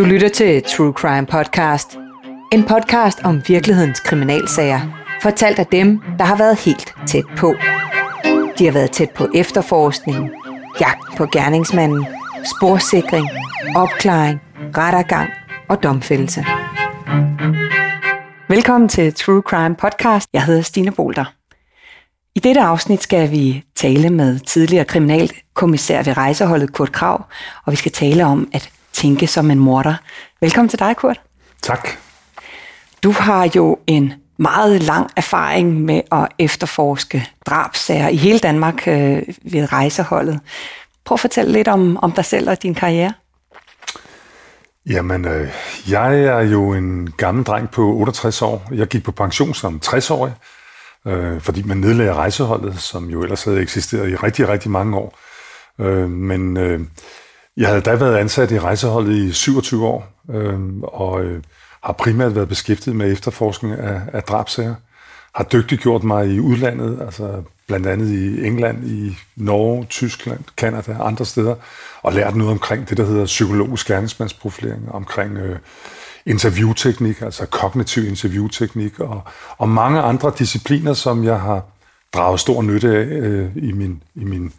Du lytter til True Crime Podcast. En podcast om virkelighedens kriminalsager. Fortalt af dem, der har været helt tæt på. De har været tæt på efterforskningen, jagt på gerningsmanden, sporsikring, opklaring, rettergang og domfældelse. Velkommen til True Crime Podcast. Jeg hedder Stine Bolter. I dette afsnit skal vi tale med tidligere kriminalkommissær ved rejseholdet Kurt Krav, og vi skal tale om at tænke som en morder. Velkommen til dig, Kurt. Tak. Du har jo en meget lang erfaring med at efterforske drabsager i hele Danmark øh, ved rejseholdet. Prøv at fortælle lidt om, om dig selv og din karriere. Jamen, øh, jeg er jo en gammel dreng på 68 år. Jeg gik på pension som 60-årig, øh, fordi man nedlagde rejseholdet, som jo ellers havde eksisteret i rigtig, rigtig mange år. Øh, men øh, jeg havde da været ansat i rejseholdet i 27 år, øh, og øh, har primært været beskæftiget med efterforskning af, af drabsager. Har dygtiggjort mig i udlandet, altså blandt andet i England, i Norge, Tyskland, Kanada og andre steder, og lært noget omkring det, der hedder psykologisk gerningsmandsprofilering, omkring øh, interviewteknik, altså kognitiv interviewteknik, og, og mange andre discipliner, som jeg har draget stor nytte af øh, i, min, i min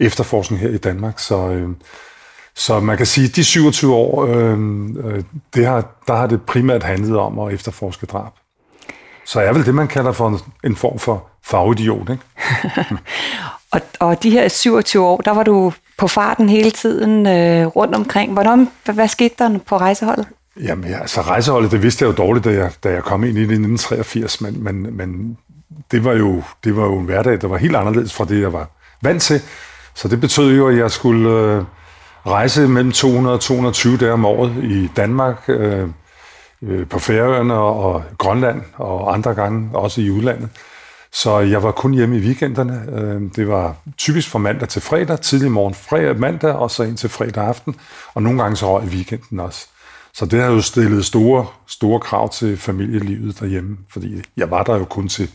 efterforskning her i Danmark. Så, øh, så man kan sige, at de 27 år, øh, øh, det har, der har det primært handlet om at efterforske drab. Så er vel det, man kalder for en, en form for fagidiot, ikke? og, og de her 27 år, der var du på farten hele tiden øh, rundt omkring. Hvordan, hvad, hvad skete der på rejseholdet? Jamen, ja, altså rejseholdet, det vidste jeg jo dårligt, da jeg, da jeg kom ind i det i 1983, men, men, men det, var jo, det var jo en hverdag, der var helt anderledes fra det, jeg var vant til. Så det betød jo, at jeg skulle øh, rejse mellem 200 og 220 dage om året i Danmark, øh, øh, på Færøerne og Grønland, og andre gange også i udlandet. Så jeg var kun hjemme i weekenderne. Øh, det var typisk fra mandag til fredag, tidlig morgen fredag, mandag, og så ind til fredag aften, og nogle gange så røg i weekenden også. Så det har jo stillet store, store krav til familielivet derhjemme, fordi jeg var der jo kun til,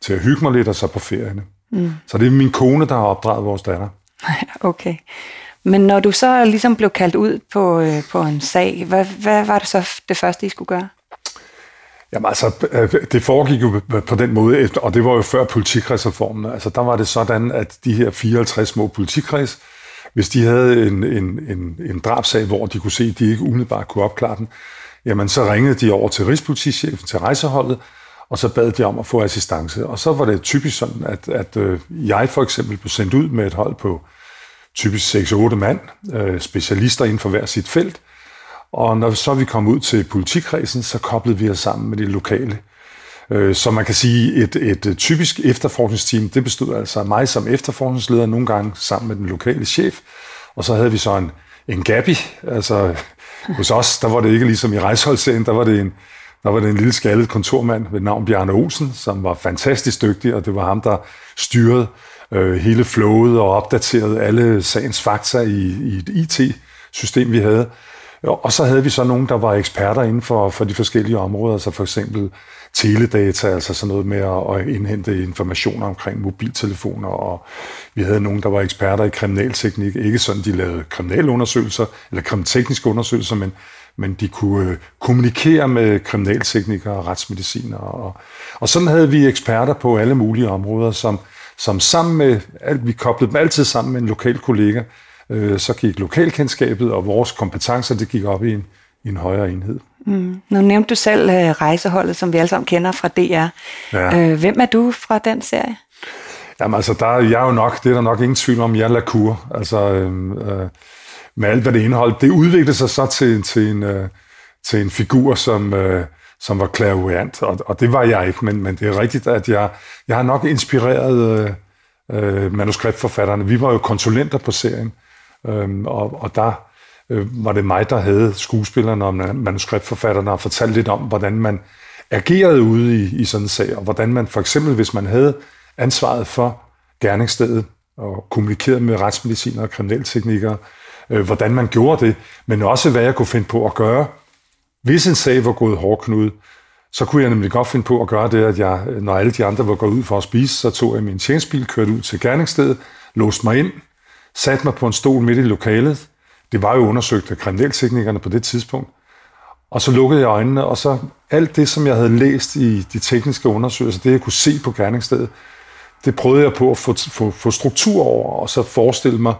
til at hygge mig lidt og så på ferierne. Mm. Så det er min kone, der har opdraget vores datter. Okay. Men når du så ligesom blev kaldt ud på, øh, på en sag, hvad, hvad var det så det første, I skulle gøre? Jamen altså, øh, det foregik jo på den måde, og det var jo før politikredsreformen. Altså, der var det sådan, at de her 54 små politikreds, hvis de havde en, en, en, en drabsag, hvor de kunne se, at de ikke umiddelbart kunne opklare den, jamen så ringede de over til Rigspolitichefen, til rejseholdet, og så bad de om at få assistance. Og så var det typisk sådan, at, at øh, jeg for eksempel blev sendt ud med et hold på typisk 6-8 mand, øh, specialister inden for hver sit felt, og når så vi kom ud til politikredsen, så koblede vi os sammen med de lokale. Øh, så man kan sige, et, et øh, typisk efterforskningsteam, det bestod altså af mig som efterforskningsleder, nogle gange sammen med den lokale chef, og så havde vi så en, en gabi, altså hos os, der var det ikke ligesom i rejseholdsserien, der var det en, der var det en lille skaldet kontormand ved navn Bjarne Olsen, som var fantastisk dygtig, og det var ham, der styrede øh, hele flowet og opdaterede alle sagens fakta i, i et IT-system, vi havde. Og så havde vi så nogen, der var eksperter inden for, for de forskellige områder, så for eksempel teledata, altså sådan noget med at, at indhente informationer omkring mobiltelefoner, og vi havde nogen, der var eksperter i kriminalteknik, ikke sådan, de lavede kriminalundersøgelser, eller kriminaltekniske undersøgelser, men, men de kunne øh, kommunikere med kriminalteknikere og retsmediciner. Og, og sådan havde vi eksperter på alle mulige områder, som, som sammen med, vi koblede dem altid sammen med en lokal kollega, øh, så gik lokalkendskabet og vores kompetencer, det gik op i en, i en højere enhed. Mm. Nu nævnte du selv uh, rejseholdet, som vi alle sammen kender fra DR. Ja. Uh, hvem er du fra den serie? Jamen altså, der er jeg jo nok, det er der nok ingen tvivl om, jeg er lakur. Altså, øh, øh, med alt, hvad det indeholdt. Det udviklede sig så til, til, en, øh, til en figur, som, øh, som var clairvoyant, og, og det var jeg ikke, men, men det er rigtigt, at jeg, jeg har nok inspireret øh, øh, manuskriptforfatterne. Vi var jo konsulenter på serien, øh, og, og der øh, var det mig, der havde skuespillerne og manuskriptforfatterne og fortalte lidt om, hvordan man agerede ude i, i sådan en sag, og hvordan man for eksempel, hvis man havde ansvaret for gerningsstedet og kommunikerede med retsmediciner og kriminalteknikere, øh, hvordan man gjorde det, men også hvad jeg kunne finde på at gøre. Hvis en sag var gået hårdknud, så kunne jeg nemlig godt finde på at gøre det, at jeg, når alle de andre var gået ud for at spise, så tog jeg min tjenestbil, kørte ud til gerningsstedet, låste mig ind, satte mig på en stol midt i lokalet, det var jo undersøgt af kriminalteknikerne på det tidspunkt. Og så lukkede jeg øjnene, og så alt det, som jeg havde læst i de tekniske undersøgelser, det jeg kunne se på gerningsstedet, det prøvede jeg på at få, få, få struktur over, og så forestille mig,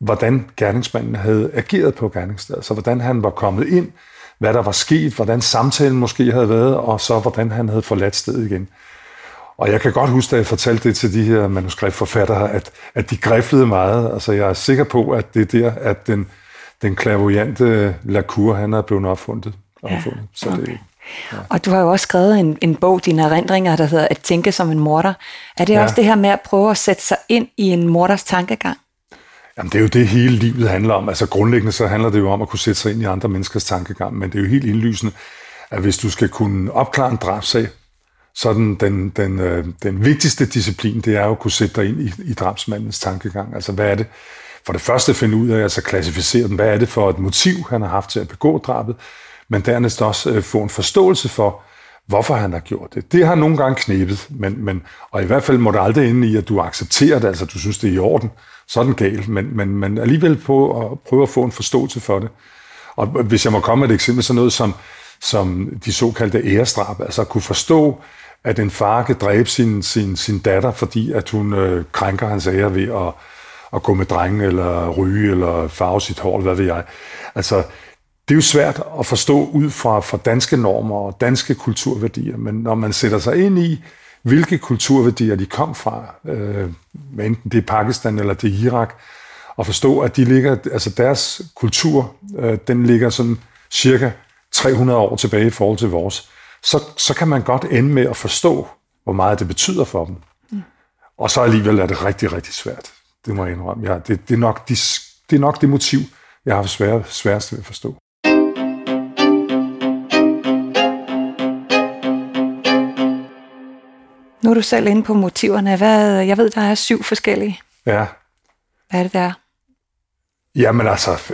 hvordan gerningsmanden havde ageret på gerningsstedet. Så hvordan han var kommet ind, hvad der var sket, hvordan samtalen måske havde været, og så hvordan han havde forladt stedet igen. Og jeg kan godt huske, da jeg fortalte det til de her manuskriptforfattere, at, at de griflede meget. Altså jeg er sikker på, at det er der, at den, den clairvoyante Lacour, han er blevet opfundet. opfundet. Ja, så det, Ja. Og du har jo også skrevet en, en bog, dine erindringer, der hedder At tænke som en morder. Er det ja. også det her med at prøve at sætte sig ind i en morders tankegang? Jamen, det er jo det, hele livet handler om. Altså grundlæggende så handler det jo om at kunne sætte sig ind i andre menneskers tankegang, men det er jo helt indlysende, at hvis du skal kunne opklare en drabsag, så den, den, den, øh, den vigtigste disciplin, det er jo at kunne sætte dig ind i, i drabsmandens tankegang. Altså hvad er det? For det første at finde ud af, altså klassificere den. Hvad er det for et motiv, han har haft til at begå drabet? Men dernæst også øh, få en forståelse for, hvorfor han har gjort det. Det har nogle gange knæbet, men, men, og i hvert fald må det aldrig ende i, at du accepterer det, altså du synes, det er i orden sådan galt, men, men, men alligevel på at prøve at få en forståelse for det. Og hvis jeg må komme med et eksempel, så noget som, som de såkaldte ærestrap, altså at kunne forstå, at en far kan dræbe sin, sin, sin datter, fordi at hun øh, krænker hans ære ved at, at gå med drenge, eller ryge, eller farve sit hår, hvad ved jeg. Altså, det er jo svært at forstå ud fra, fra danske normer og danske kulturværdier, men når man sætter sig ind i, hvilke kulturværdier de kom fra, øh, enten det er Pakistan eller det er Irak, og forstå, at de ligger, altså deres kultur, øh, den ligger sådan cirka 300 år tilbage i forhold til vores, så, så kan man godt ende med at forstå, hvor meget det betyder for dem. Mm. Og så alligevel er det rigtig, rigtig svært. Det må jeg indrømme. Ja, det, det, er nok de, det er nok det motiv, jeg har svær, sværest ved at forstå. Nu er du selv inde på motiverne. Hvad, jeg ved, der er syv forskellige. Ja. Hvad er det der? Jamen altså,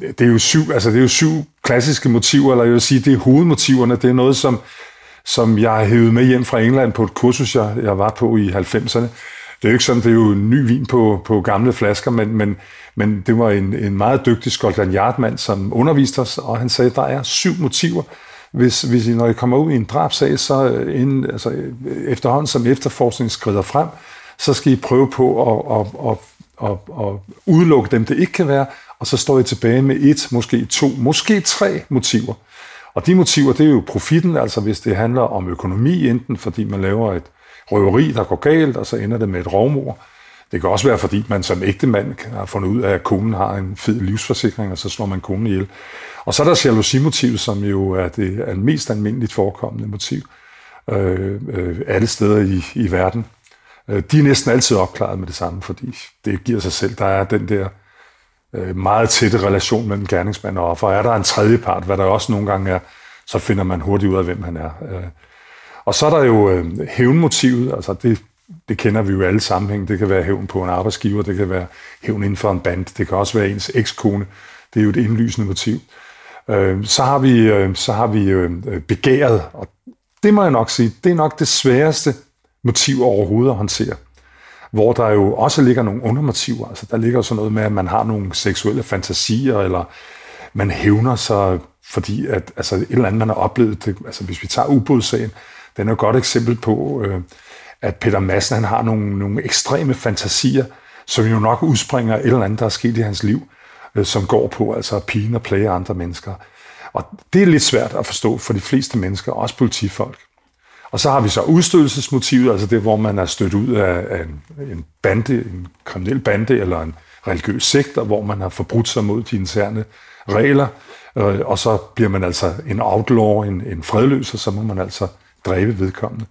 det er jo syv, altså det er jo syv klassiske motiver, eller jeg vil sige, det er hovedmotiverne. Det er noget, som, som jeg har hævet med hjem fra England på et kursus, jeg, jeg var på i 90'erne. Det er jo ikke sådan, det er jo ny vin på, på gamle flasker, men, men, men det var en, en meget dygtig Scotland Yard-mand, som underviste os, og han sagde, at der er syv motiver, hvis, hvis I, når I kommer ud i en drabsag, så øh, inden, altså, øh, efterhånden som efterforskningen skrider frem, så skal I prøve på at, at, at, at, at udelukke dem, det ikke kan være, og så står I tilbage med et, måske to, måske tre motiver. Og de motiver, det er jo profitten, altså hvis det handler om økonomi, enten fordi man laver et røveri, der går galt, og så ender det med et rovmor. Det kan også være, fordi man som ægte mand har fundet ud af, at konen har en fed livsforsikring, og så slår man konen ihjel. Og så er der jalousimotivet, som jo er det er mest almindeligt forekommende motiv øh, øh, alle steder i, i verden. Øh, de er næsten altid opklaret med det samme, fordi det giver sig selv. Der er den der øh, meget tætte relation mellem gerningsmand og offer. Er der en tredje part, hvad der også nogle gange er, så finder man hurtigt ud af, hvem han er. Øh, og så er der jo øh, hævnmotivet, altså det, det kender vi jo alle sammenhæng. Det kan være hævn på en arbejdsgiver, det kan være hævn inden for en band, det kan også være ens ekskone. Det er jo et indlysende motiv. Øh, så har vi, øh, så har vi øh, begæret, og det må jeg nok sige, det er nok det sværeste motiv overhovedet at håndtere. Hvor der jo også ligger nogle undermotiver. Altså, der ligger sådan noget med, at man har nogle seksuelle fantasier, eller man hævner sig, fordi at, altså, et eller andet, man har oplevet det. Altså, hvis vi tager ubådssagen, den er et godt eksempel på, øh, at Peter Madsen han har nogle, nogle ekstreme fantasier, som jo nok udspringer et eller andet, der er sket i hans liv øh, som går på altså at pine og plage andre mennesker. Og det er lidt svært at forstå for de fleste mennesker, også politifolk. Og så har vi så udstødelsesmotivet, altså det, hvor man er stødt ud af, en, en bande, en kriminel bande eller en religiøs sektor, hvor man har forbrudt sig mod de interne regler, øh, og så bliver man altså en outlaw, en, en fredløser, så må man altså dræbe vedkommende.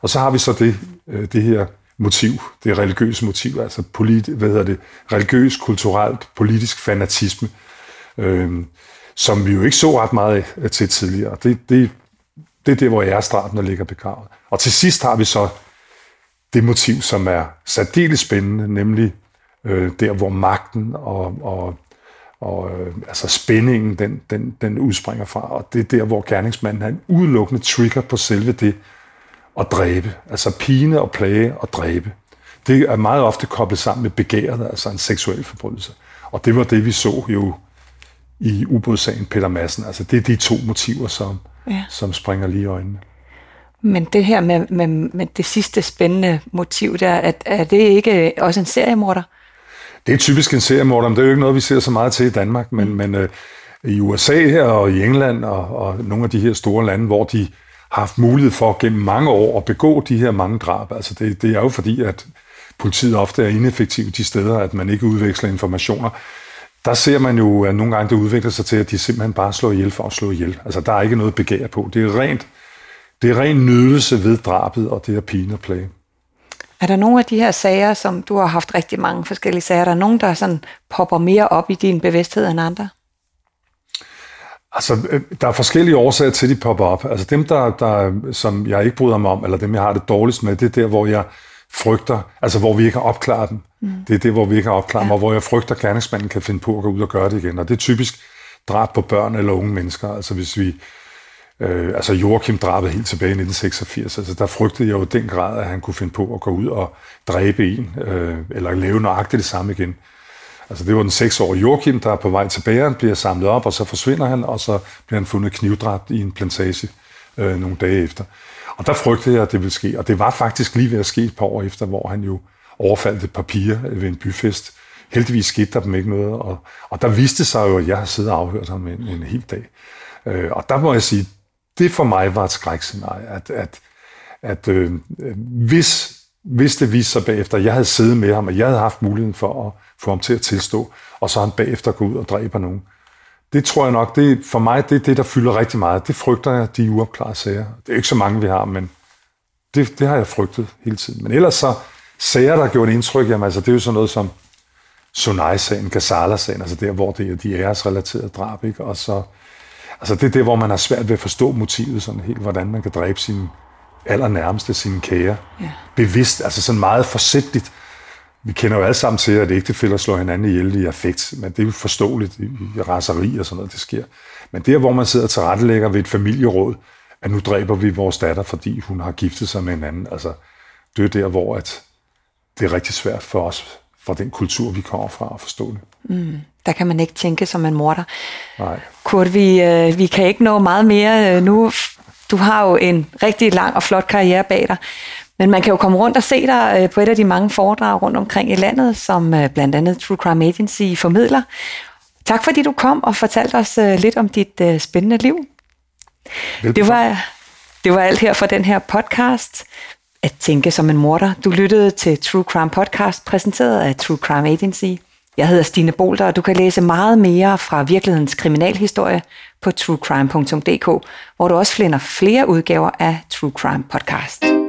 Og så har vi så det, øh, det her motiv, det religiøse motiv, altså polit, hvad hedder det, religiøs, kulturelt, politisk fanatisme, øh, som vi jo ikke så ret meget til tidligere. Det, det, det er det, hvor æresdrabene ligger begravet. Og til sidst har vi så det motiv, som er særdeles spændende, nemlig øh, der, hvor magten og, og, og øh, altså spændingen, den, den, den udspringer fra. Og det er der, hvor gerningsmanden har en udelukkende trigger på selve det, at dræbe. Altså pine og plage og dræbe. Det er meget ofte koblet sammen med begæret, altså en seksuel forbrydelse. Og det var det, vi så jo i ubådssagen Peter Madsen. Altså det er de to motiver, som, ja. som springer lige i øjnene. Men det her med, med, med det sidste spændende motiv der, er, er det ikke også en seriemorder? Det er typisk en seriemorder, men det er jo ikke noget, vi ser så meget til i Danmark. Men, mm. men øh, i USA her og i England og, og nogle af de her store lande, hvor de har haft mulighed for gennem mange år at begå de her mange drab. Altså det, det er jo fordi, at politiet ofte er ineffektivt de steder, at man ikke udveksler informationer. Der ser man jo, at nogle gange det udvikler sig til, at de simpelthen bare slår ihjel for at slå ihjel. Altså der er ikke noget begær på. Det er rent, det er ren nydelse ved drabet, og det er pine og plage. Er der nogle af de her sager, som du har haft rigtig mange forskellige sager, er der nogen, der sådan popper mere op i din bevidsthed end andre? Altså, øh, der er forskellige årsager til, at de popper op. Altså dem, der, der, som jeg ikke bryder mig om, eller dem, jeg har det dårligst med, det er der, hvor jeg frygter, altså hvor vi ikke har opklaret dem. Mm. Det er det, hvor vi ikke har opklaret ja. dem, og hvor jeg frygter, at gerningsmanden kan finde på at gå ud og gøre det igen. Og det er typisk drab på børn eller unge mennesker. Altså hvis vi, øh, altså Joachim drabet helt tilbage i 1986, altså der frygtede jeg jo den grad, at han kunne finde på at gå ud og dræbe en, øh, eller lave nøjagtigt det samme igen. Altså det var den seksårige Joachim, der er på vej til bæren, bliver samlet op, og så forsvinder han, og så bliver han fundet knivdræbt i en plantage øh, nogle dage efter. Og der frygtede jeg, at det ville ske, og det var faktisk lige ved at ske et par år efter, hvor han jo overfaldt et papir ved en byfest. Heldigvis skete der dem ikke noget, og, og der viste sig jo, at jeg har siddet og afhørt ham en, en hel dag. Øh, og der må jeg sige, det for mig var et skrækscenarie, at, at, at øh, hvis, hvis det viste sig bagefter, at jeg havde siddet med ham, og jeg havde haft muligheden for at få ham til at tilstå, og så han bagefter gå ud og dræber nogen. Det tror jeg nok, det, for mig det er det, der fylder rigtig meget. Det frygter jeg, de uopklarede sager. Det er ikke så mange, vi har, men det, det har jeg frygtet hele tiden. Men ellers så, sager, der har gjort indtryk, jamen altså, det er jo sådan noget som Sonai-sagen, Gazala-sagen, altså der, hvor det er de æresrelaterede drab, ikke? Og så, altså det er det, hvor man har svært ved at forstå motivet, sådan helt, hvordan man kan dræbe sin allernærmeste, sine kære. Ja. Bevidst, altså sådan meget forsætligt vi kender jo alle sammen til, at ægtefælder slår hinanden ihjel i affekt, men det er jo forståeligt i, i raseri og sådan noget, det sker. Men der, hvor man sidder til rettelægger ved et familieråd, at nu dræber vi vores datter, fordi hun har giftet sig med en anden, altså det er der, hvor at det er rigtig svært for os, for den kultur, vi kommer fra, at forstå det. Mm, der kan man ikke tænke som en morder. Nej. Kurt, vi, øh, vi kan ikke nå meget mere øh, nu. Du har jo en rigtig lang og flot karriere bag dig. Men man kan jo komme rundt og se dig øh, på et af de mange foredrag rundt omkring i landet, som øh, blandt andet True Crime Agency formidler. Tak fordi du kom og fortalte os øh, lidt om dit spændende liv. Det var, det var alt her for den her podcast. At tænke som en morder. Du lyttede til True Crime Podcast, præsenteret af True Crime Agency. Jeg hedder Stine Bolter, og du kan læse meget mere fra virkelighedens kriminalhistorie på truecrime.dk, hvor du også finder flere udgaver af True Crime Podcast.